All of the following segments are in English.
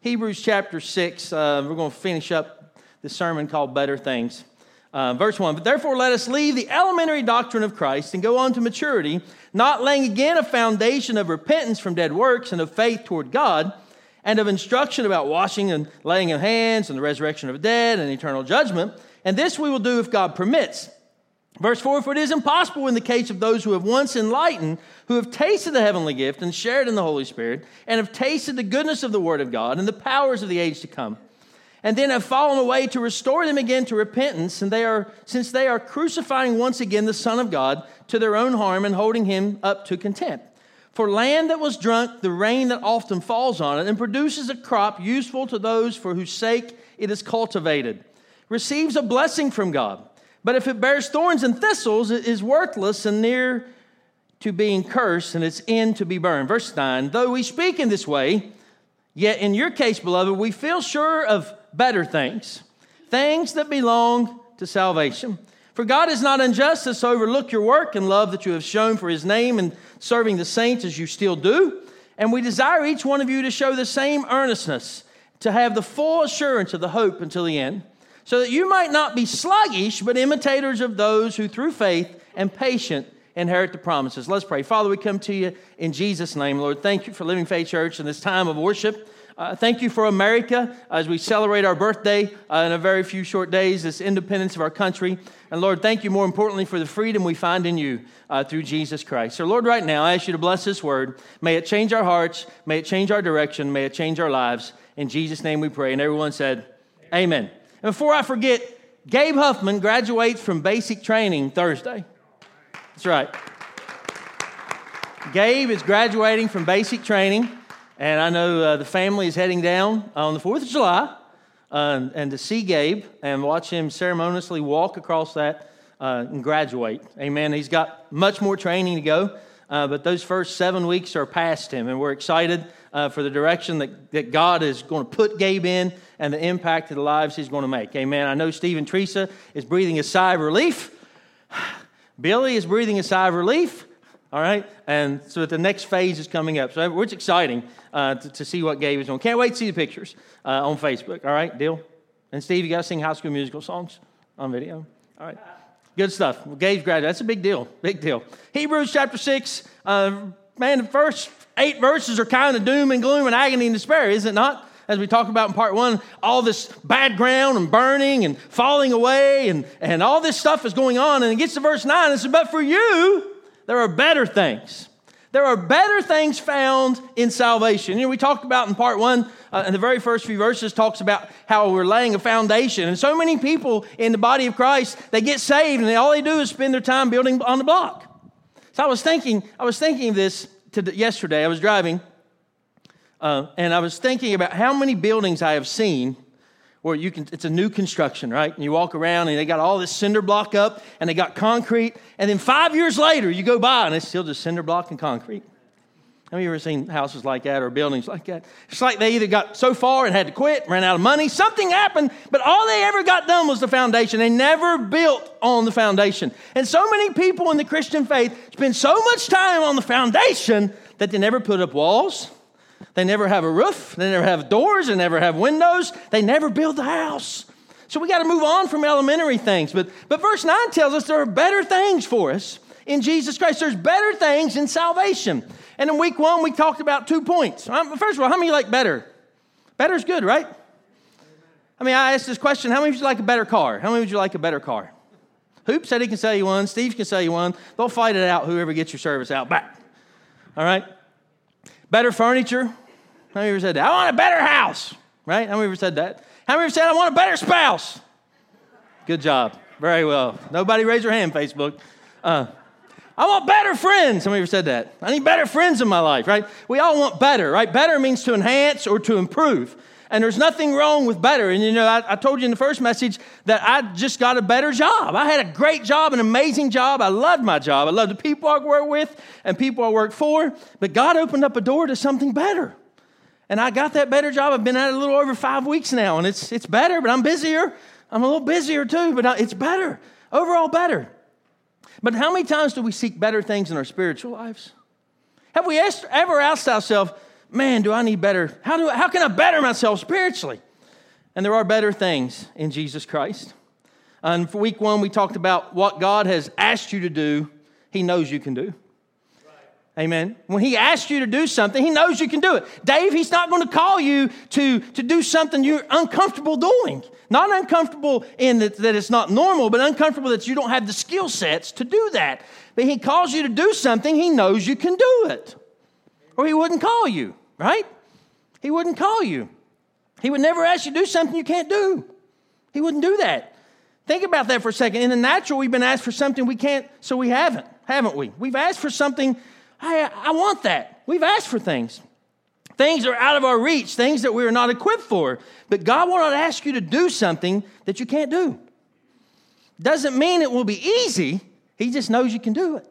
Hebrews chapter 6. Uh, we're going to finish up the sermon called Better Things. Uh, verse 1 But therefore, let us leave the elementary doctrine of Christ and go on to maturity, not laying again a foundation of repentance from dead works and of faith toward God, and of instruction about washing and laying of hands and the resurrection of the dead and eternal judgment. And this we will do if God permits. Verse 4 For it is impossible in the case of those who have once enlightened, who have tasted the heavenly gift and shared in the Holy Spirit, and have tasted the goodness of the Word of God and the powers of the age to come and then have fallen away to restore them again to repentance and they are since they are crucifying once again the son of god to their own harm and holding him up to contempt. For land that was drunk the rain that often falls on it and produces a crop useful to those for whose sake it is cultivated receives a blessing from god but if it bears thorns and thistles it is worthless and near to being cursed and its end to be burned verse 9 though we speak in this way Yet in your case, beloved, we feel sure of better things, things that belong to salvation. For God is not unjust to overlook your work and love that you have shown for his name and serving the saints as you still do. And we desire each one of you to show the same earnestness, to have the full assurance of the hope until the end, so that you might not be sluggish, but imitators of those who through faith and patience inherit the promises. Let's pray. Father, we come to you in Jesus' name, Lord. Thank you for Living Faith Church in this time of worship. Uh, thank you for America as we celebrate our birthday uh, in a very few short days, this independence of our country. And Lord, thank you more importantly for the freedom we find in you uh, through Jesus Christ. So, Lord, right now, I ask you to bless this word. May it change our hearts, may it change our direction, may it change our lives. In Jesus' name we pray. And everyone said, Amen. Amen. And before I forget, Gabe Huffman graduates from basic training Thursday. That's right. Gabe is graduating from basic training. And I know uh, the family is heading down on the 4th of July uh, and to see Gabe and watch him ceremoniously walk across that uh, and graduate. Amen. He's got much more training to go, uh, but those first seven weeks are past him, and we're excited uh, for the direction that, that God is going to put Gabe in and the impact of the lives he's going to make. Amen. I know Steve and Teresa is breathing a sigh of relief. Billy is breathing a sigh of relief. All right? And so the next phase is coming up. So it's exciting uh, to, to, see what Gabe is doing. Can't wait to see the pictures uh, on Facebook. All right? Deal? And Steve, you got to sing high school musical songs on video. All right. Good stuff. Well, Gabe's graduated. That's a big deal. Big deal. Hebrews chapter 6. Uh, man, the first eight verses are kind of doom and gloom and agony and despair, is it not? As we talked about in part one, all this bad ground and burning and falling away and, and all this stuff is going on. And it gets to verse 9 and says, But for you, there are better things. There are better things found in salvation. You know, we talked about in part one, uh, in the very first few verses, talks about how we're laying a foundation. And so many people in the body of Christ, they get saved and they, all they do is spend their time building on the block. So I was thinking, I was thinking of this yesterday. I was driving uh, and I was thinking about how many buildings I have seen where you can it's a new construction right? And you walk around and they got all this cinder block up and they got concrete. And then five years later you go by and it's still just cinder block and concrete. Have you ever seen houses like that or buildings like that? It's like they either got so far and had to quit ran out of money. Something happened but all they ever got done was the foundation. They never built on the foundation. And so many people in the christian faith spend so much time on the foundation that they never put up walls they never have a roof, they never have doors, they never have windows, they never build the house. So we got to move on from elementary things. But, but verse 9 tells us there are better things for us in Jesus Christ. There's better things in salvation. And in week one, we talked about two points. Um, first of all, how many like better? Better's good, right? I mean, I asked this question how many would you like a better car? How many would you like a better car? Hoop said he can sell you one. Steve can sell you one. They'll fight it out, whoever gets your service out back. All right? Better furniture. How many ever said that? I want a better house, right? How many ever said that? How many ever said I want a better spouse? Good job. Very well. Nobody raise your hand, Facebook. Uh, I want better friends. How many ever said that? I need better friends in my life, right? We all want better, right? Better means to enhance or to improve. And there's nothing wrong with better. And you know, I, I, told you in the first message that I just got a better job. I had a great job, an amazing job. I loved my job. I loved the people I work with and people I work for. But God opened up a door to something better. And I got that better job. I've been at it a little over five weeks now, and it's, it's better, but I'm busier. I'm a little busier too, but it's better. Overall, better. But how many times do we seek better things in our spiritual lives? Have we ever asked ourselves, man, do I need better? How, do, how can I better myself spiritually? And there are better things in Jesus Christ. And for week one, we talked about what God has asked you to do, He knows you can do. Amen. When he asks you to do something, he knows you can do it. Dave, he's not going to call you to, to do something you're uncomfortable doing. Not uncomfortable in that, that it's not normal, but uncomfortable that you don't have the skill sets to do that. But he calls you to do something he knows you can do it. Or he wouldn't call you, right? He wouldn't call you. He would never ask you to do something you can't do. He wouldn't do that. Think about that for a second. In the natural, we've been asked for something we can't, so we haven't, haven't we? We've asked for something I, I want that. We've asked for things. Things are out of our reach, things that we are not equipped for. But God will not ask you to do something that you can't do. Doesn't mean it will be easy, He just knows you can do it.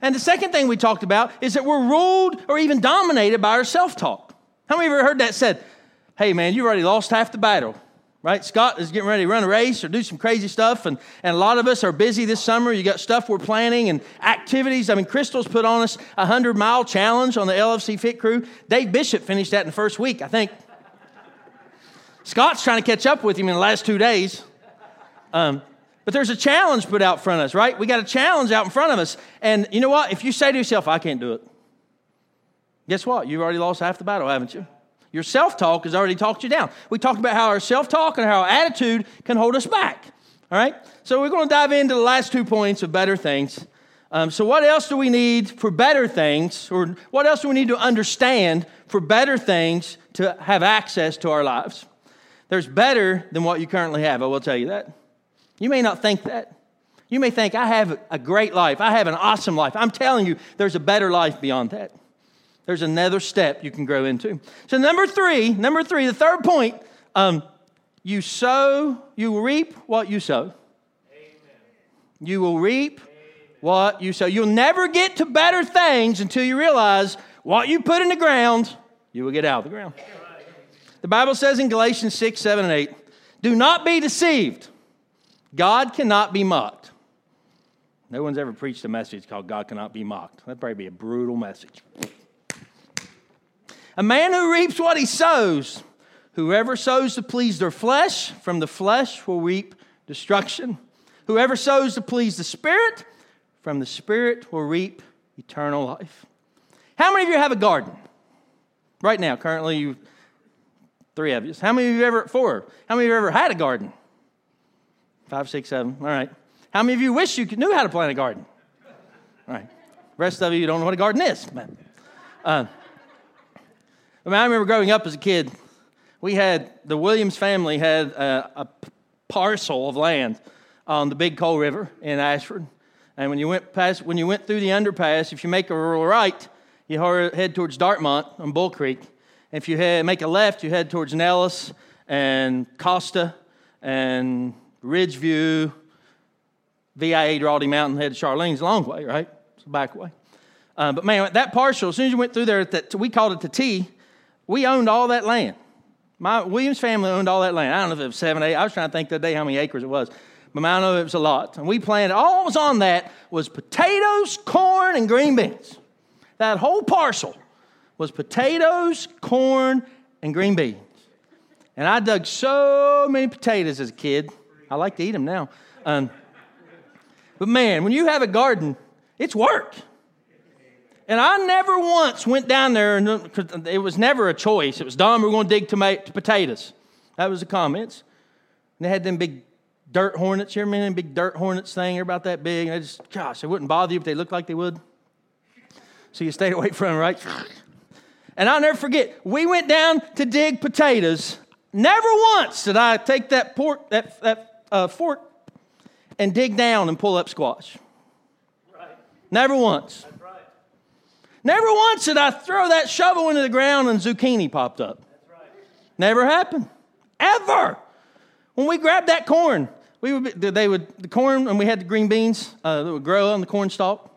And the second thing we talked about is that we're ruled or even dominated by our self talk. How many of you ever heard that said, hey man, you already lost half the battle? Right? Scott is getting ready to run a race or do some crazy stuff, and, and a lot of us are busy this summer. You got stuff we're planning and activities. I mean, Crystal's put on us a 100 mile challenge on the LFC Fit Crew. Dave Bishop finished that in the first week, I think. Scott's trying to catch up with him in the last two days. Um, but there's a challenge put out front of us, right? We got a challenge out in front of us. And you know what? If you say to yourself, I can't do it, guess what? You've already lost half the battle, haven't you? Your self talk has already talked you down. We talked about how our self talk and how our attitude can hold us back. All right? So we're going to dive into the last two points of better things. Um, so, what else do we need for better things? Or what else do we need to understand for better things to have access to our lives? There's better than what you currently have. I will tell you that. You may not think that. You may think, I have a great life. I have an awesome life. I'm telling you, there's a better life beyond that there's another step you can grow into. So, number three, number three, the third point, um, you sow, you reap what you sow. Amen. You will reap Amen. what you sow. You'll never get to better things until you realize what you put in the ground, you will get out of the ground. The Bible says in Galatians 6, 7, and 8, do not be deceived. God cannot be mocked. No one's ever preached a message called God cannot be mocked. That'd probably be a brutal message. A man who reaps what he sows. Whoever sows to please their flesh, from the flesh will reap destruction. Whoever sows to please the Spirit, from the Spirit will reap eternal life. How many of you have a garden? Right now, currently, you, three of you. How many of you ever, four? How many of you ever had a garden? Five, six, seven. All right. How many of you wish you knew how to plant a garden? All right. Rest of you don't know what a garden is. Uh, I mean, I remember growing up as a kid, we had, the Williams family had a, a parcel of land on the Big Coal River in Ashford. And when you went past, when you went through the underpass, if you make a right, you head towards Dartmouth on Bull Creek. If you head, make a left, you head towards Nellis and Costa and Ridgeview, VIA Drawdy Mountain, head to Charlene's long way, right? It's a back way. Uh, but man, that parcel, as soon as you went through there, that we called it the T, we owned all that land. My Williams family owned all that land. I don't know if it was seven, eight. I was trying to think the day how many acres it was, but I know it was a lot. And we planted all was on that was potatoes, corn, and green beans. That whole parcel was potatoes, corn, and green beans. And I dug so many potatoes as a kid. I like to eat them now. Um, but man, when you have a garden, it's work. And I never once went down there, and it was never a choice. It was, Don, we're going to dig tomato, potatoes. That was the comments. And they had them big dirt hornets. You remember them big dirt hornets thing? They're about that big. And they just, gosh, it wouldn't bother you if they looked like they would. So you stayed away from them, right? And I'll never forget, we went down to dig potatoes. Never once did I take that, port, that, that uh, fork and dig down and pull up squash. Right. Never once. Never once did I throw that shovel into the ground and zucchini popped up. Never happened. Ever. When we grabbed that corn, we would, they would, the corn, and we had the green beans uh, that would grow on the corn stalk.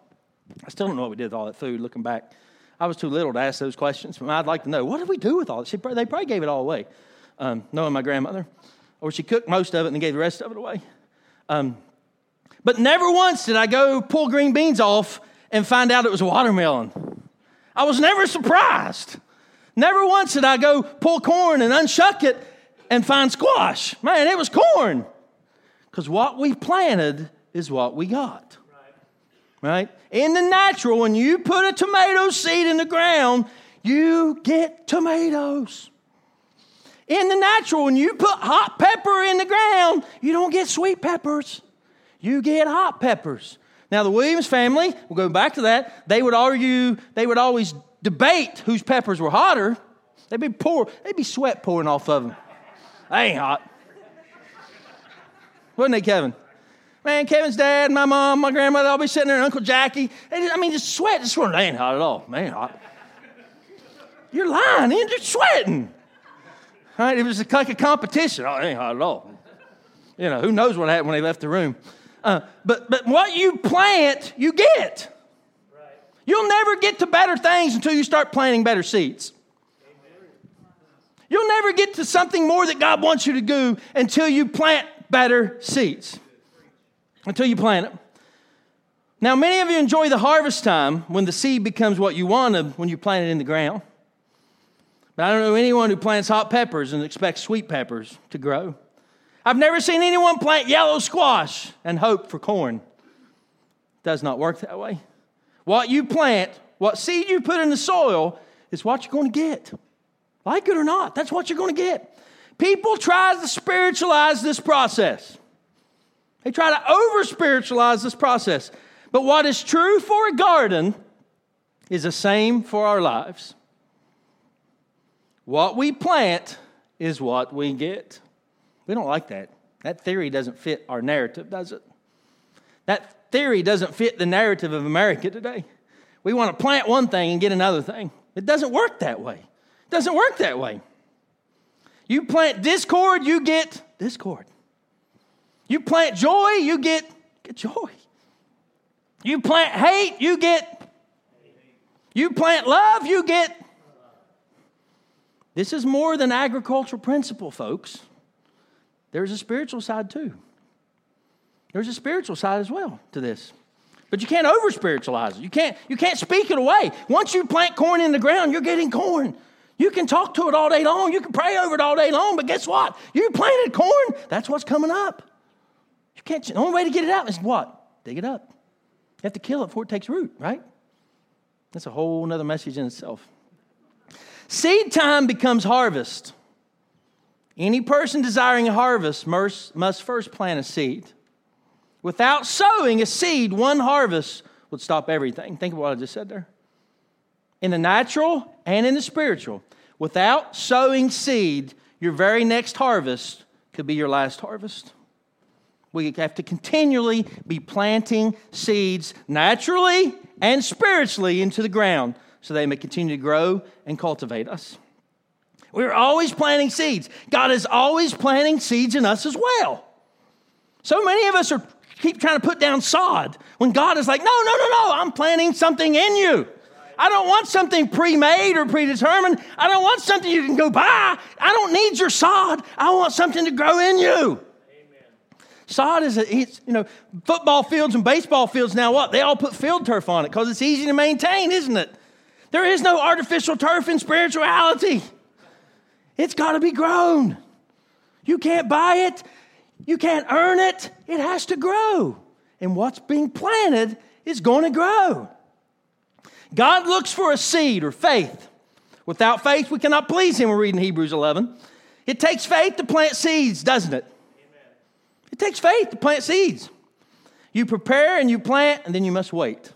I still don't know what we did with all that food looking back. I was too little to ask those questions, but I'd like to know what did we do with all it? they probably gave it all away, um, knowing my grandmother. Or she cooked most of it and then gave the rest of it away. Um, but never once did I go pull green beans off and find out it was watermelon. I was never surprised. Never once did I go pull corn and unshuck it and find squash. Man, it was corn. Because what we planted is what we got. Right? In the natural, when you put a tomato seed in the ground, you get tomatoes. In the natural, when you put hot pepper in the ground, you don't get sweet peppers. You get hot peppers. Now, the Williams family, we'll go back to that, they would argue, they would always debate whose peppers were hotter. They'd be pour, they'd be sweat pouring off of them. They ain't hot. Wasn't they, Kevin? Man, Kevin's dad, my mom, my grandmother, I'll be sitting there, Uncle Jackie. Just, I mean, just sweat, just sweating. They ain't hot at all. They ain't hot. You're lying, you're sweating. Right? It was like a competition. Oh, ain't hot at all. You know, who knows what happened when they left the room. Uh, but, but what you plant, you get. Right. You'll never get to better things until you start planting better seeds. You'll never get to something more that God wants you to do until you plant better seeds. Until you plant it. Now, many of you enjoy the harvest time when the seed becomes what you wanted when you plant it in the ground. But I don't know anyone who plants hot peppers and expects sweet peppers to grow. I've never seen anyone plant yellow squash and hope for corn. It does not work that way. What you plant, what seed you put in the soil, is what you're going to get. Like it or not, that's what you're going to get. People try to spiritualize this process. They try to over spiritualize this process. But what is true for a garden is the same for our lives. What we plant is what we get. We don't like that. That theory doesn't fit our narrative, does it? That theory doesn't fit the narrative of America today. We want to plant one thing and get another thing. It doesn't work that way. It doesn't work that way. You plant discord, you get discord. You plant joy, you get, joy. You plant hate, you get. You plant love, you get. This is more than agricultural principle, folks. There's a spiritual side too. There's a spiritual side as well to this. But you can't over spiritualize it. You can't, you can't speak it away. Once you plant corn in the ground, you're getting corn. You can talk to it all day long. You can pray over it all day long. But guess what? You planted corn. That's what's coming up. You can't. The only way to get it out is what? Dig it up. You have to kill it before it takes root, right? That's a whole other message in itself. Seed time becomes harvest. Any person desiring a harvest must first plant a seed. Without sowing a seed, one harvest would stop everything. Think of what I just said there. In the natural and in the spiritual, without sowing seed, your very next harvest could be your last harvest. We have to continually be planting seeds naturally and spiritually into the ground so they may continue to grow and cultivate us. We're always planting seeds. God is always planting seeds in us as well. So many of us are keep trying to put down sod when God is like, no, no, no, no, I'm planting something in you. I don't want something pre made or predetermined. I don't want something you can go buy. I don't need your sod. I want something to grow in you. Sod is, a, you know, football fields and baseball fields now what? They all put field turf on it because it's easy to maintain, isn't it? There is no artificial turf in spirituality. It's got to be grown. You can't buy it, you can't earn it. It has to grow. And what's being planted is going to grow. God looks for a seed or faith. Without faith, we cannot please Him. We're reading Hebrews 11. It takes faith to plant seeds, doesn't it? Amen. It takes faith to plant seeds. You prepare and you plant, and then you must wait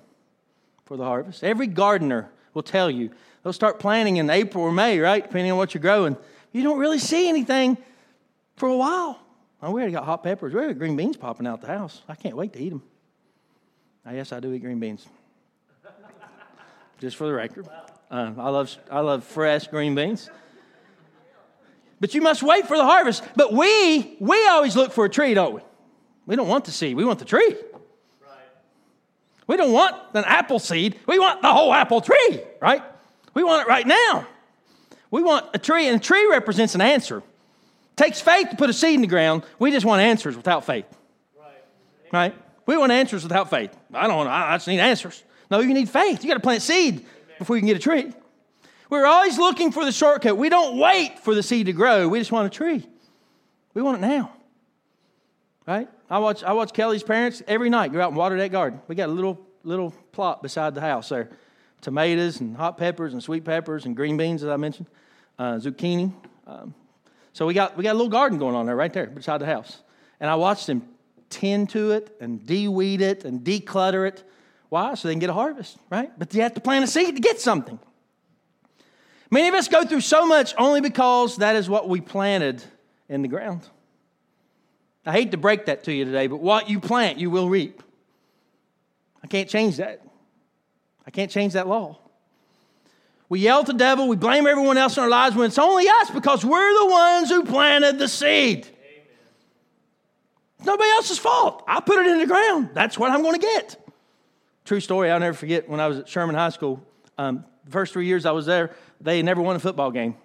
for the harvest. Every gardener will tell you they'll start planting in April or May, right? Depending on what you're growing. You don't really see anything for a while. Oh, we already got hot peppers. We got green beans popping out the house. I can't wait to eat them. I yes, I do eat green beans. Just for the record, uh, I love I love fresh green beans. But you must wait for the harvest. But we we always look for a tree, don't we? We don't want the seed. We want the tree. We don't want an apple seed. We want the whole apple tree, right? We want it right now. We want a tree, and a tree represents an answer. It takes faith to put a seed in the ground. We just want answers without faith. Right? right? We want answers without faith. I don't want, I just need answers. No, you need faith. You got to plant seed before you can get a tree. We're always looking for the shortcut. We don't wait for the seed to grow. We just want a tree. We want it now. Right? I watch, I watch Kelly's parents every night go out and water that garden. We got a little, little plot beside the house there tomatoes and hot peppers and sweet peppers and green beans, as I mentioned, uh, zucchini. Um, so we got, we got a little garden going on there right there beside the house. And I watched them tend to it and de-weed it and declutter it. Why? So they can get a harvest, right? But you have to plant a seed to get something. Many of us go through so much only because that is what we planted in the ground. I hate to break that to you today, but what you plant, you will reap. I can't change that. I can't change that law. We yell at the devil, we blame everyone else in our lives when it's only us because we're the ones who planted the seed. It's nobody else's fault. I put it in the ground. That's what I'm going to get. True story, I'll never forget when I was at Sherman High School. Um, the first three years I was there, they never won a football game.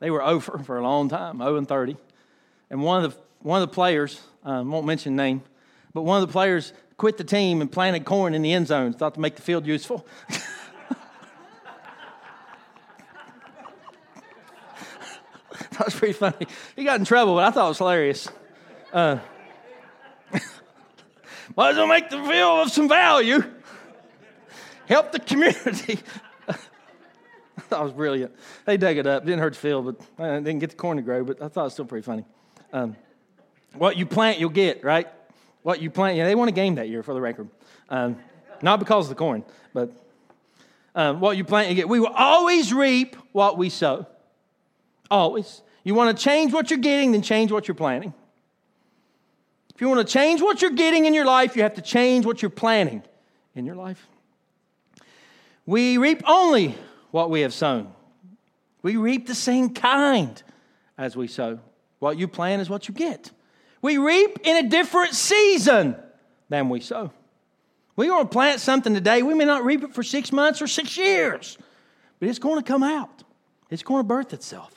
They were over for a long time, 0 and 30. And one of the, one of the players, um, won't mention name, but one of the players quit the team and planted corn in the end zone, thought to make the field useful. that was pretty funny. He got in trouble, but I thought it was hilarious. Uh, might as well make the field of some value. Help the community. that was brilliant. They dug it up. Didn't hurt the field, but I uh, didn't get the corn to grow, but I thought it was still pretty funny. Um, what you plant, you'll get, right? What you plant, yeah, they won a game that year for the record. Um, not because of the corn, but um, what you plant, you get. We will always reap what we sow. Always. You want to change what you're getting, then change what you're planting. If you want to change what you're getting in your life, you have to change what you're planting in your life. We reap only what we have sown. We reap the same kind as we sow. What you plant is what you get. We reap in a different season than we sow. We want to plant something today, we may not reap it for six months or six years, but it's going to come out. It's going to birth itself.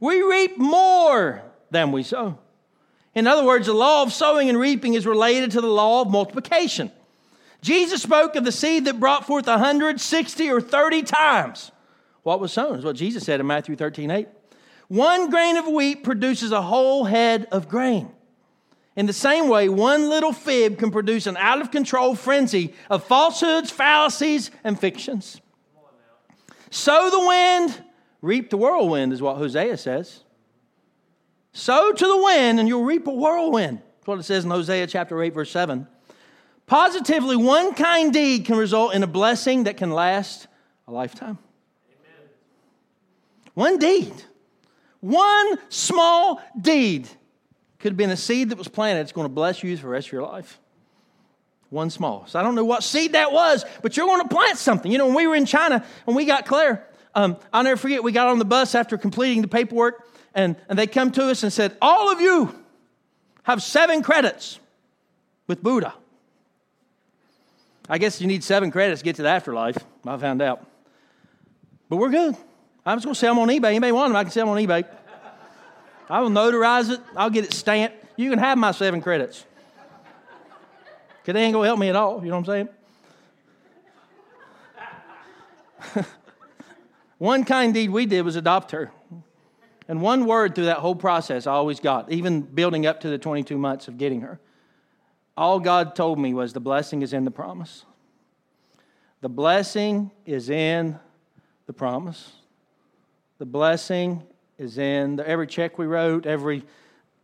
We reap more than we sow. In other words, the law of sowing and reaping is related to the law of multiplication. Jesus spoke of the seed that brought forth 160 or 30 times what was sown, is what Jesus said in Matthew 13 8. One grain of wheat produces a whole head of grain. In the same way, one little fib can produce an out of control frenzy of falsehoods, fallacies, and fictions. Sow the wind, reap the whirlwind, is what Hosea says. Sow to the wind, and you'll reap a whirlwind. That's what it says in Hosea chapter 8, verse 7. Positively, one kind deed can result in a blessing that can last a lifetime. Amen. One deed, one small deed could have been a seed that was planted. It's going to bless you for the rest of your life. One small. So I don't know what seed that was, but you're going to plant something. You know, when we were in China, when we got Claire, um, I'll never forget, we got on the bus after completing the paperwork, and, and they come to us and said, All of you have seven credits with Buddha. I guess you need seven credits to get to the afterlife. I found out. But we're good. I'm just going to sell them on eBay. Anybody want them? I can sell them on eBay. I will notarize it. I'll get it stamped. You can have my seven credits. Because they ain't going to help me at all. You know what I'm saying? one kind deed we did was adopt her. And one word through that whole process I always got, even building up to the 22 months of getting her. All God told me was the blessing is in the promise. The blessing is in the promise. The blessing is in the, every check we wrote, every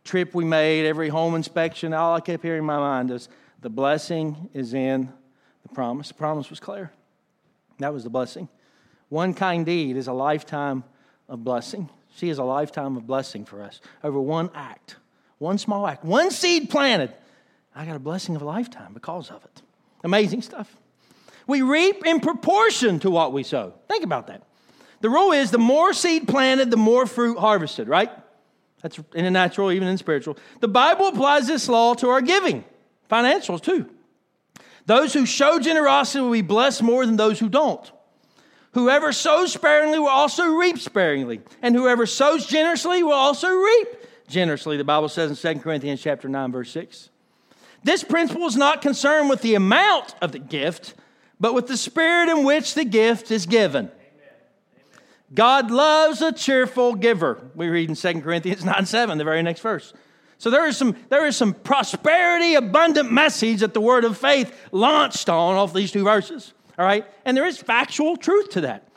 trip we made, every home inspection. All I kept hearing in my mind is the blessing is in the promise. The promise was clear. That was the blessing. One kind deed is a lifetime of blessing. She is a lifetime of blessing for us over one act, one small act, one seed planted. I got a blessing of a lifetime because of it. Amazing stuff. We reap in proportion to what we sow. Think about that. The rule is the more seed planted, the more fruit harvested, right? That's in the natural, even in spiritual. The Bible applies this law to our giving, financials too. Those who show generosity will be blessed more than those who don't. Whoever sows sparingly will also reap sparingly, and whoever sows generously will also reap generously. The Bible says in 2 Corinthians chapter 9 verse 6. This principle is not concerned with the amount of the gift, but with the spirit in which the gift is given. God loves a cheerful giver. We read in 2 Corinthians 9 7, the very next verse. So there is some there is some prosperity, abundant message that the word of faith launched on off these two verses. All right? And there is factual truth to that.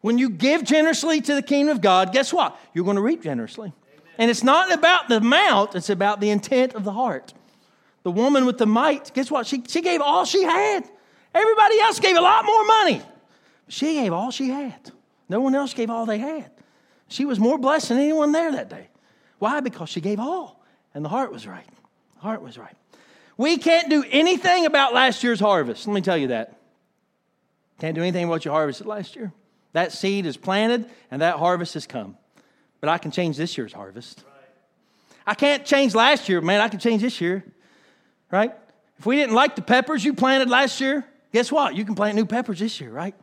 When you give generously to the kingdom of God, guess what? You're going to reap generously. Amen. And it's not about the amount, it's about the intent of the heart. The woman with the mite, guess what? She, she gave all she had. Everybody else gave a lot more money. She gave all she had. No one else gave all they had. She was more blessed than anyone there that day. Why? Because she gave all, and the heart was right. The heart was right. We can't do anything about last year's harvest. Let me tell you that. Can't do anything about your harvested last year. That seed is planted and that harvest has come. But I can change this year's harvest. I can't change last year, man. I can change this year, right? If we didn't like the peppers you planted last year, guess what? You can plant new peppers this year, right?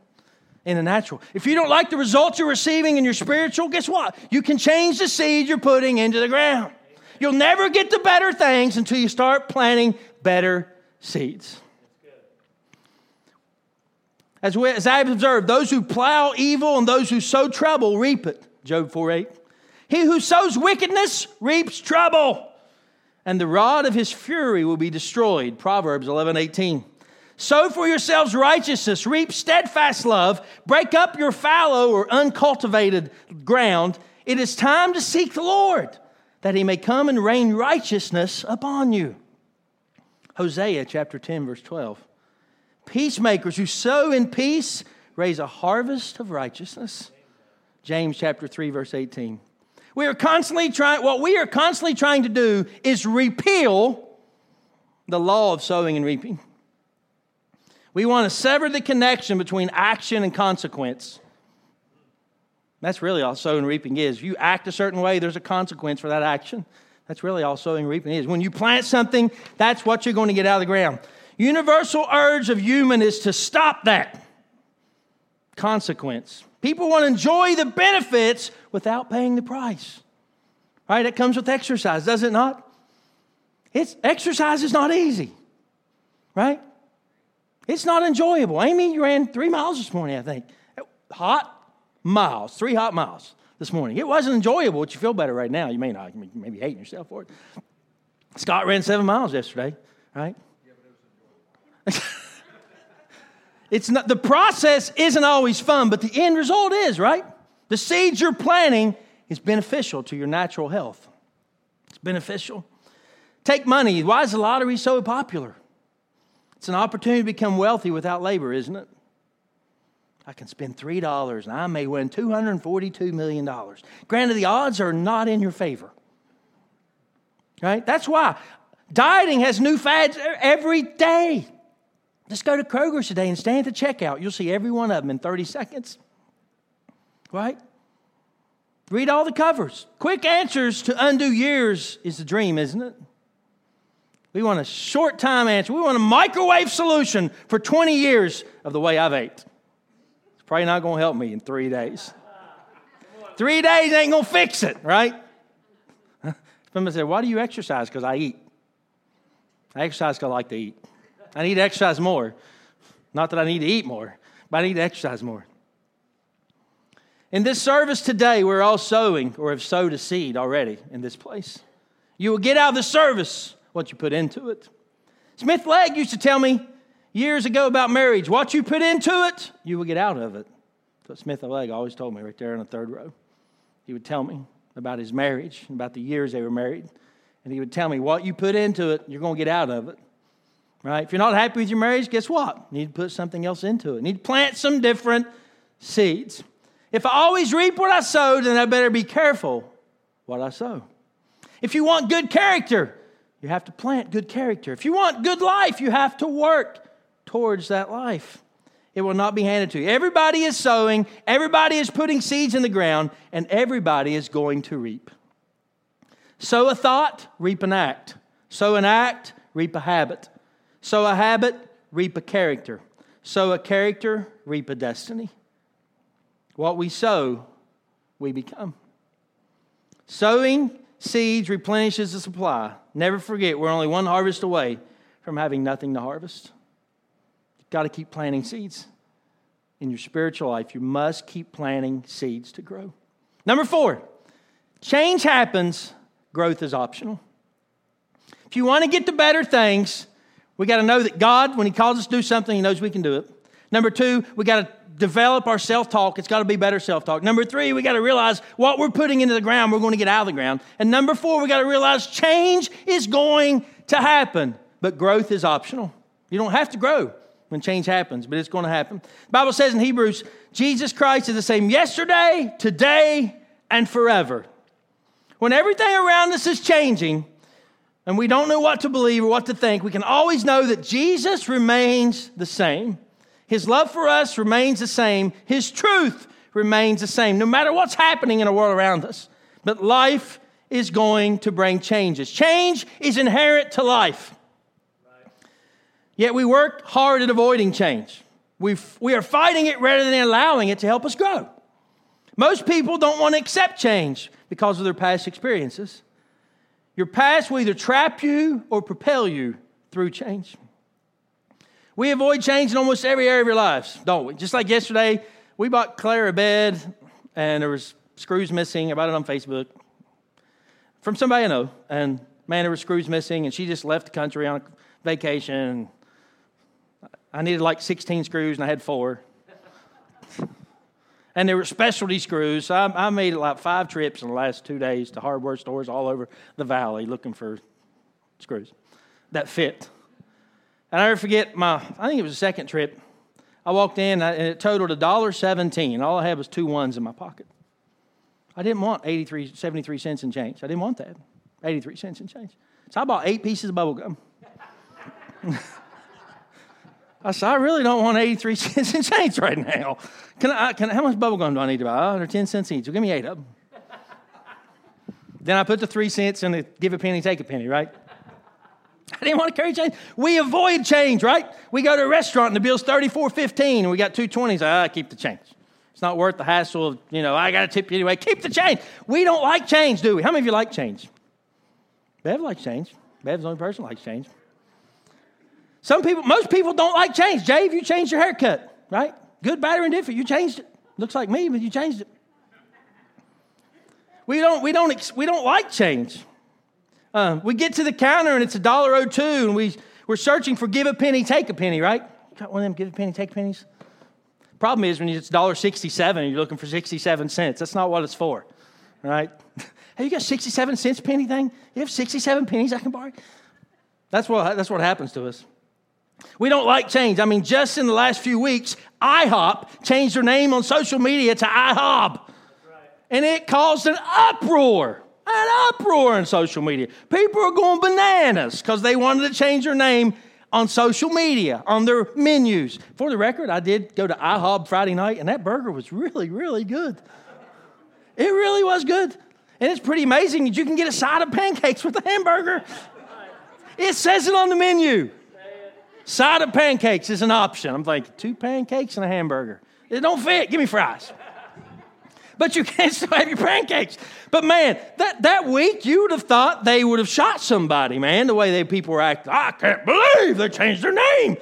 In the natural. If you don't like the results you're receiving in your spiritual, guess what? You can change the seed you're putting into the ground. You'll never get the better things until you start planting better seeds. As, we, as I have observed, those who plow evil and those who sow trouble reap it. Job 4 8. He who sows wickedness reaps trouble, and the rod of his fury will be destroyed. Proverbs 11 18. Sow for yourselves righteousness, reap steadfast love, break up your fallow or uncultivated ground. It is time to seek the Lord, that he may come and rain righteousness upon you. Hosea chapter 10, verse 12. Peacemakers who sow in peace raise a harvest of righteousness. James chapter 3 verse 18. We are constantly trying what we are constantly trying to do is repeal the law of sowing and reaping. We want to sever the connection between action and consequence. That's really all sowing and reaping is. If you act a certain way, there's a consequence for that action. That's really all sowing and reaping is. When you plant something, that's what you're going to get out of the ground. Universal urge of human is to stop that consequence. People want to enjoy the benefits without paying the price. Right? It comes with exercise, does it not? It's exercise is not easy. Right? It's not enjoyable. Amy, ran three miles this morning, I think. Hot miles, three hot miles this morning. It wasn't enjoyable, but you feel better right now. You may not, you may be hating yourself for it. Scott ran seven miles yesterday, right? it's not, the process isn't always fun, but the end result is, right? The seeds you're planting is beneficial to your natural health. It's beneficial. Take money. Why is the lottery so popular? It's an opportunity to become wealthy without labor, isn't it? I can spend $3 and I may win $242 million. Granted, the odds are not in your favor. Right? That's why dieting has new fads every day. Just go to Kroger's today and stand at the checkout. You'll see every one of them in 30 seconds. Right? Read all the covers. Quick answers to undo years is the dream, isn't it? We want a short time answer. We want a microwave solution for 20 years of the way I've ate. It's probably not going to help me in three days. Three days ain't going to fix it, right? Somebody said, Why do you exercise? Because I eat. I exercise because I like to eat. I need to exercise more. Not that I need to eat more, but I need to exercise more. In this service today, we're all sowing or have sowed a seed already in this place. You will get out of the service what you put into it. Smith Legg used to tell me years ago about marriage what you put into it, you will get out of it. That's what Smith Legg always told me right there in the third row. He would tell me about his marriage, about the years they were married, and he would tell me what you put into it, you're going to get out of it. Right? If you're not happy with your marriage, guess what? You need to put something else into it. You need to plant some different seeds. If I always reap what I sow, then I better be careful what I sow. If you want good character, you have to plant good character. If you want good life, you have to work towards that life. It will not be handed to you. Everybody is sowing, everybody is putting seeds in the ground, and everybody is going to reap. Sow a thought, reap an act. Sow an act, reap a habit. Sow a habit, reap a character. Sow a character, reap a destiny. What we sow, we become. Sowing seeds replenishes the supply. Never forget, we're only one harvest away from having nothing to harvest. You've got to keep planting seeds. in your spiritual life, you must keep planting seeds to grow. Number four, change happens, growth is optional. If you want to get to better things, we got to know that God, when He calls us to do something, He knows we can do it. Number two, we got to develop our self talk. It's got to be better self talk. Number three, we got to realize what we're putting into the ground, we're going to get out of the ground. And number four, we got to realize change is going to happen, but growth is optional. You don't have to grow when change happens, but it's going to happen. The Bible says in Hebrews, Jesus Christ is the same yesterday, today, and forever. When everything around us is changing and we don't know what to believe or what to think, we can always know that Jesus remains the same. His love for us remains the same. His truth remains the same, no matter what's happening in the world around us. But life is going to bring changes. Change is inherent to life. Yet we work hard at avoiding change. we we are fighting it rather than allowing it to help us grow. Most people don't want to accept change because of their past experiences. Your past will either trap you or propel you through change. We avoid change in almost every area of our lives, don't we? Just like yesterday, we bought Claire a bed and there was screws missing. I bought it on Facebook from somebody I know. And man, there were screws missing and she just left the country on vacation. I needed like 16 screws and I had four. and there were specialty screws. So I, I made like five trips in the last two days to hardware stores all over the valley looking for screws that fit. And I never forget my, I think it was the second trip. I walked in and it totaled $1.17. All I had was two ones in my pocket. I didn't want 83, 73 cents in change. I didn't want that. 83 cents in change. So I bought eight pieces of bubble gum. I said, I really don't want 83 cents in change right now. Can I, can, I, how much bubble gum do I need to buy? Oh, they're 10 cents each. Well, give me eight of them. then I put the three cents in the give a penny, take a penny, right? I didn't want to carry change. We avoid change, right? We go to a restaurant and the bill's thirty-four fifteen, and we got two twenties. Ah, I keep the change. It's not worth the hassle of, you know, I got to tip you anyway. Keep the change. We don't like change, do we? How many of you like change? Bev likes change. Bev's the only person likes change. Some people, most people don't like change. Jay, you changed your haircut, right? Good, bad, or indifferent. You changed it. Looks like me, but you changed it. We don't, we don't, we don't like change. Uh, we get to the counter and it's a dollar oh two, and we, we're searching for give a penny, take a penny, right? Got one of them give a penny, take pennies? Problem is when it's $1.67 and you're looking for 67 cents. That's not what it's for, right? Have you got 67 cents penny thing? You have 67 pennies I can borrow? That's what, that's what happens to us. We don't like change. I mean, just in the last few weeks, IHOP changed their name on social media to IHOB. Right. And it caused an uproar an uproar on social media. People are going bananas because they wanted to change their name on social media, on their menus. For the record, I did go to IHOB Friday night, and that burger was really, really good. It really was good. And it's pretty amazing that you can get a side of pancakes with a hamburger. It says it on the menu. Side of pancakes is an option. I'm thinking, two pancakes and a hamburger. It don't fit. Give me fries but you can't still have your pancakes. But man, that, that week you would have thought they would have shot somebody, man, the way they people were acting. I can't believe they changed their name.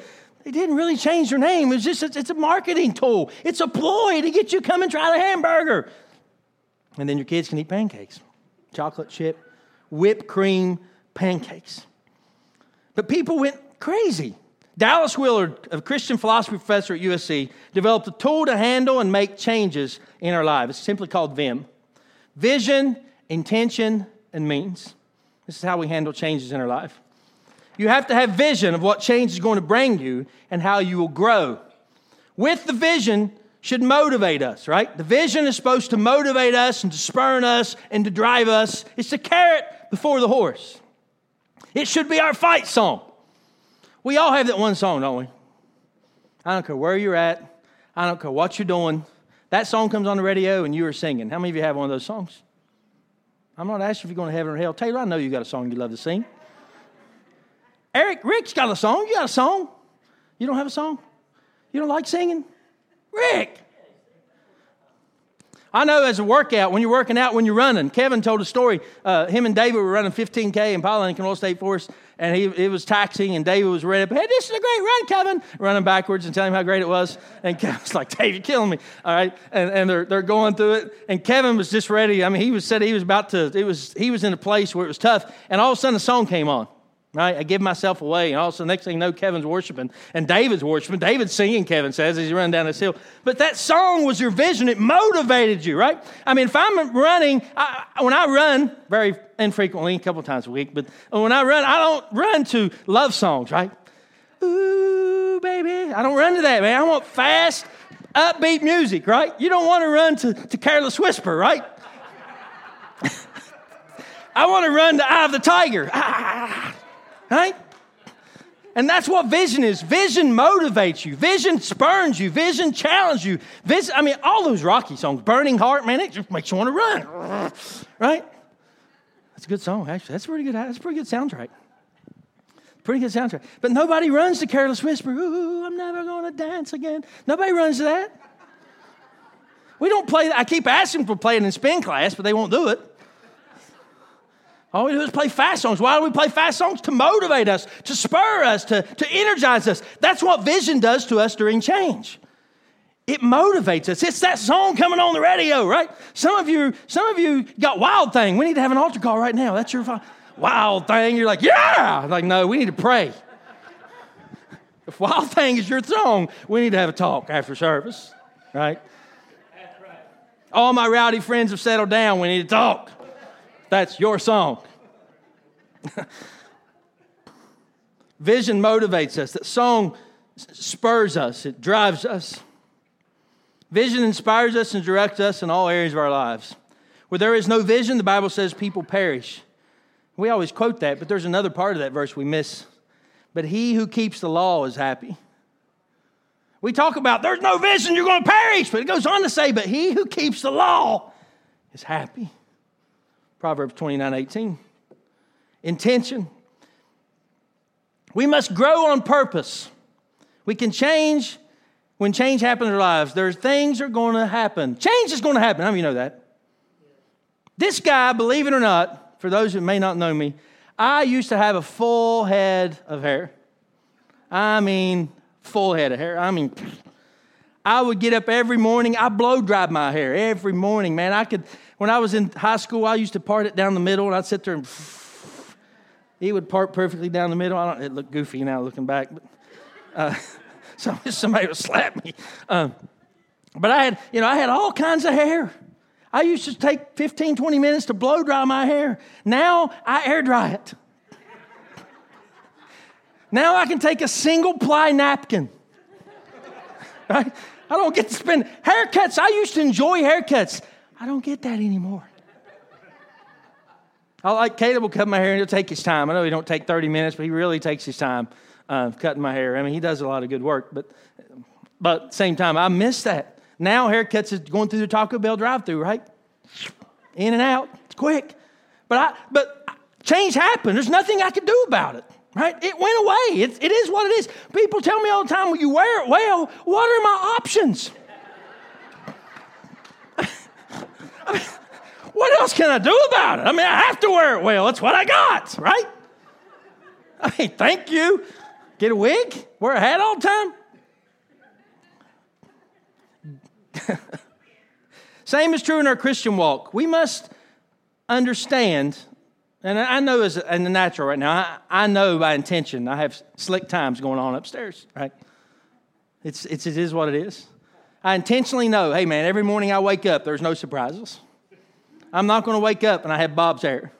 They didn't really change their name. It's just it's a marketing tool. It's a ploy to get you come and try the hamburger. And then your kids can eat pancakes. Chocolate chip, whipped cream pancakes. But people went crazy. Dallas Willard, a Christian philosophy professor at USC, developed a tool to handle and make changes in our lives. It's simply called VIM Vision, Intention, and Means. This is how we handle changes in our life. You have to have vision of what change is going to bring you and how you will grow. With the vision, should motivate us, right? The vision is supposed to motivate us and to spurn us and to drive us. It's the carrot before the horse. It should be our fight song. We all have that one song, don't we? I don't care where you're at. I don't care what you're doing. That song comes on the radio and you are singing. How many of you have one of those songs? I'm not asking if you're going to heaven or hell. Taylor, I know you got a song you love to sing. Eric, Rick's got a song. You got a song. You don't have a song? You don't like singing? Rick! I know as a workout, when you're working out, when you're running, Kevin told a story. Uh, him and David were running 15K in Pilot Lincoln Oil State Forest, and he, it was taxing, and David was ready. Hey, this is a great run, Kevin. Running backwards and telling him how great it was. And Kevin's like, Dave, you're killing me. All right. And, and they're, they're going through it. And Kevin was just ready. I mean, he was said he was about to, it was, he was in a place where it was tough. And all of a sudden, the song came on right? I give myself away. And also, next thing you know, Kevin's worshiping and David's worshiping. David's singing, Kevin says, as he's running down this hill. But that song was your vision. It motivated you, right? I mean, if I'm running, I, when I run, very infrequently, a couple times a week, but when I run, I don't run to love songs, right? Ooh, baby. I don't run to that, man. I want fast, upbeat music, right? You don't want to run to, to Careless Whisper, right? I want to run to Eye of the Tiger. Ah, Right? And that's what vision is. Vision motivates you. Vision spurns you. Vision challenges you. I mean, all those Rocky songs, Burning Heart, man, it just makes you want to run. Right? That's a good song, actually. That's a pretty good, that's a pretty good soundtrack. Pretty good soundtrack. But nobody runs to Careless Whisper, ooh, I'm never going to dance again. Nobody runs to that. We don't play that. I keep asking for playing in spin class, but they won't do it. Oh, All we do is play fast songs. Why do we play fast songs? To motivate us, to spur us, to, to energize us. That's what vision does to us during change. It motivates us. It's that song coming on the radio, right? Some of you, some of you got wild thing. We need to have an altar call right now. That's your wild thing. You're like, yeah. like, no, we need to pray. If wild thing is your song, we need to have a talk after service, right? All my rowdy friends have settled down. We need to talk. That's your song. Vision motivates us. That song spurs us, it drives us. Vision inspires us and directs us in all areas of our lives. Where there is no vision, the Bible says people perish. We always quote that, but there's another part of that verse we miss. But he who keeps the law is happy. We talk about there's no vision, you're going to perish. But it goes on to say, but he who keeps the law is happy. Proverbs 29 18. Intention. We must grow on purpose. We can change when change happens in our lives. There's things are going to happen. Change is going to happen. How many of you know that? This guy, believe it or not, for those who may not know me, I used to have a full head of hair. I mean, full head of hair. I mean, I would get up every morning. I blow dried my hair every morning, man. I could when I was in high school, I used to part it down the middle, and I'd sit there and he would part perfectly down the middle. I don't. It looked goofy now looking back, but uh, so somebody would slap me. Um, but I had, you know, I had all kinds of hair. I used to take 15, 20 minutes to blow dry my hair. Now I air dry it. Now I can take a single ply napkin. Right? I don't get to spend haircuts. I used to enjoy haircuts. I don't get that anymore. I like Caleb will cut my hair and he'll take his time. I know he don't take 30 minutes, but he really takes his time uh, cutting my hair. I mean, he does a lot of good work, but but same time, I miss that. Now haircuts is going through the Taco Bell drive-through, right? In and out, it's quick. But I but change happened. There's nothing I could do about it. Right? It went away. It, it is what it is. People tell me all the time, well, you wear it well. What are my options? What else can I do about it? I mean, I have to wear it well. It's what I got, right? I mean, thank you. Get a wig? Wear a hat all the time? Same is true in our Christian walk. We must understand, and I know as in the natural right now, I, I know by intention, I have slick times going on upstairs, right? It's, it's, it is what it is. I intentionally know, hey man, every morning I wake up, there's no surprises. I'm not going to wake up and I have Bob's hair.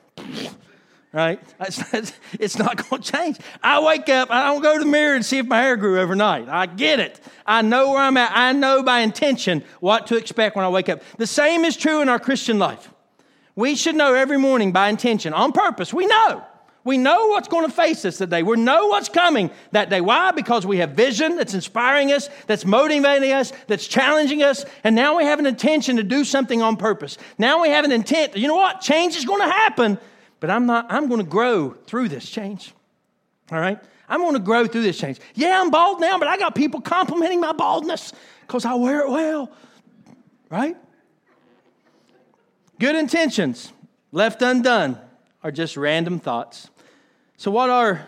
Right? It's not going to change. I wake up, I don't go to the mirror and see if my hair grew overnight. I get it. I know where I'm at. I know by intention what to expect when I wake up. The same is true in our Christian life. We should know every morning by intention, on purpose. We know. We know what's going to face us today. We know what's coming that day. Why? Because we have vision that's inspiring us, that's motivating us, that's challenging us, and now we have an intention to do something on purpose. Now we have an intent. You know what? Change is going to happen, but I'm not, I'm going to grow through this change. All right? I'm going to grow through this change. Yeah, I'm bald now, but I got people complimenting my baldness because I wear it well. Right? Good intentions left undone are just random thoughts. So what are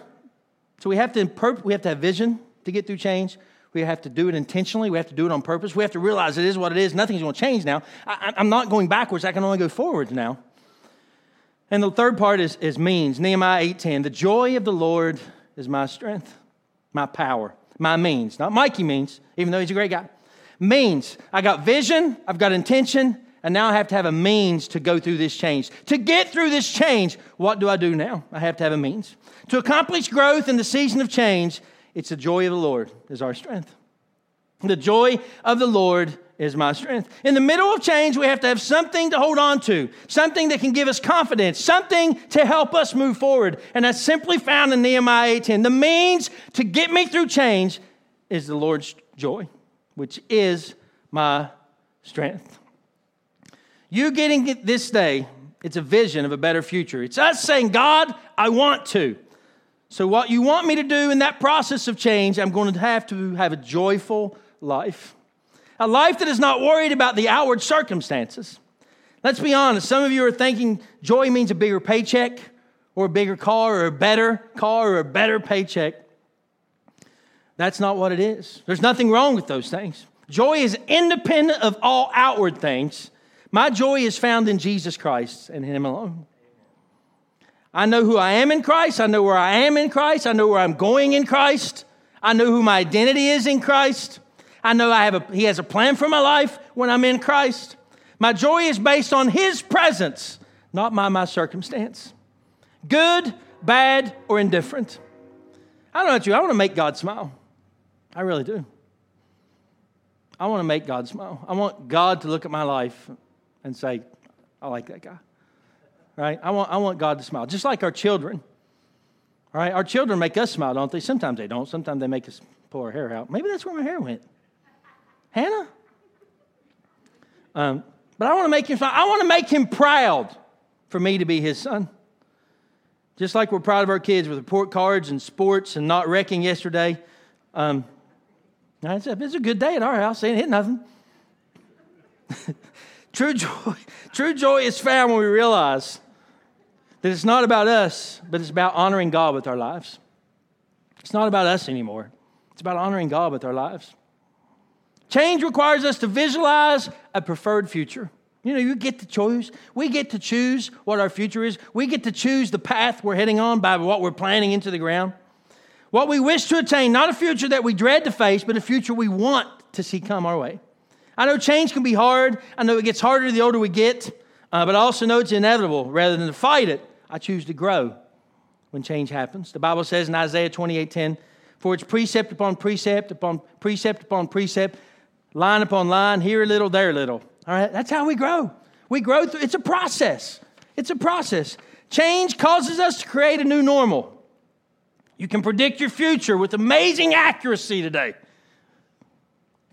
so we have to we have to have vision to get through change. We have to do it intentionally. We have to do it on purpose. We have to realize it is what it is. Nothing's going to change now. I, am not going backwards. I can only go forwards now. And the third part is, is means. Nehemiah 8.10, the joy of the Lord is my strength, my power, my means. Not Mikey means, even though he's a great guy. Means. I got vision, I've got intention, and now I have to have a means to go through this change. To get through this change, what do I do now? I have to have a means. To accomplish growth in the season of change, it's the joy of the Lord is our strength. The joy of the Lord is my strength. In the middle of change, we have to have something to hold on to, something that can give us confidence, something to help us move forward. And that's simply found in Nehemiah 8:10. The means to get me through change is the Lord's joy, which is my strength. You getting it this day, it's a vision of a better future. It's us saying, God, I want to. So, what you want me to do in that process of change, I'm going to have to have a joyful life. A life that is not worried about the outward circumstances. Let's be honest, some of you are thinking joy means a bigger paycheck or a bigger car or a better car or a better paycheck. That's not what it is. There's nothing wrong with those things. Joy is independent of all outward things. My joy is found in Jesus Christ and Him alone. I know who I am in Christ. I know where I am in Christ. I know where I'm going in Christ. I know who my identity is in Christ. I know I have a, He has a plan for my life when I'm in Christ. My joy is based on His presence, not my, my circumstance. Good, bad, or indifferent. I don't know about you, I want to make God smile. I really do. I want to make God smile. I want God to look at my life and say, I like that guy. Right? I want, I want God to smile, just like our children. All right? Our children make us smile, don't they? Sometimes they don't. Sometimes they make us pull our hair out. Maybe that's where my hair went. Hannah? Um, but I want to make him smile. I want to make him proud for me to be his son. Just like we're proud of our kids with report cards and sports and not wrecking yesterday. Um, it's, a, good day at our house. Ain't hit nothing. true joy, true joy is found when we realize that it's not about us, but it's about honoring God with our lives. It's not about us anymore. It's about honoring God with our lives. Change requires us to visualize a preferred future. You know, you get to choose. We get to choose what our future is. We get to choose the path we're heading on by what we're planting into the ground. What we wish to attain, not a future that we dread to face, but a future we want to see come our way. I know change can be hard. I know it gets harder the older we get, uh, but I also know it's inevitable. Rather than to fight it, I choose to grow when change happens. The Bible says in Isaiah 28 10, For it's precept upon precept upon precept upon precept line upon line, here a little, there a little. All right, that's how we grow. We grow through, it's a process. It's a process. Change causes us to create a new normal. You can predict your future with amazing accuracy today.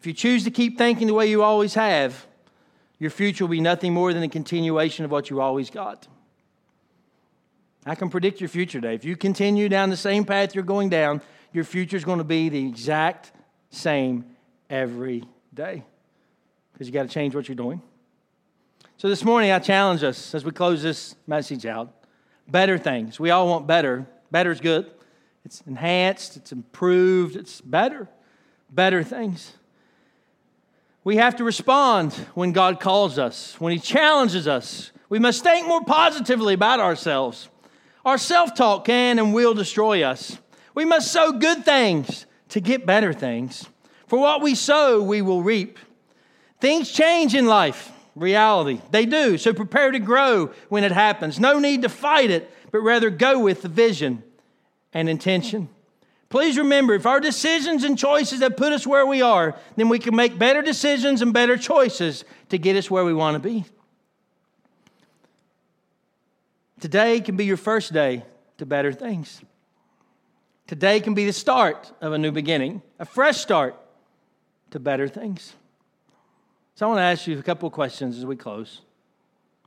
If you choose to keep thinking the way you always have, your future will be nothing more than a continuation of what you always got. I can predict your future today. If you continue down the same path you're going down, your future is going to be the exact same every day because you got to change what you're doing. So this morning, I challenge us as we close this message out better things. We all want better. Better is good, it's enhanced, it's improved, it's better. Better things. We have to respond when God calls us, when He challenges us. We must think more positively about ourselves. Our self talk can and will destroy us. We must sow good things to get better things. For what we sow, we will reap. Things change in life, reality. They do. So prepare to grow when it happens. No need to fight it, but rather go with the vision and intention. Please remember if our decisions and choices have put us where we are, then we can make better decisions and better choices to get us where we want to be. Today can be your first day to better things. Today can be the start of a new beginning, a fresh start to better things. So I want to ask you a couple of questions as we close.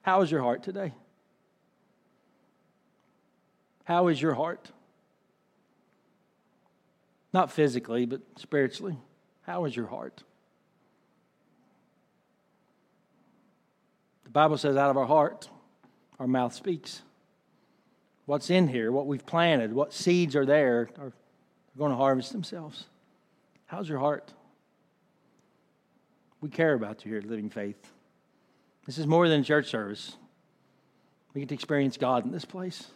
How is your heart today? How is your heart? Not physically, but spiritually. How is your heart? The Bible says, out of our heart, our mouth speaks. What's in here, what we've planted, what seeds are there, are going to harvest themselves. How's your heart? We care about you here at Living Faith. This is more than church service. We get to experience God in this place.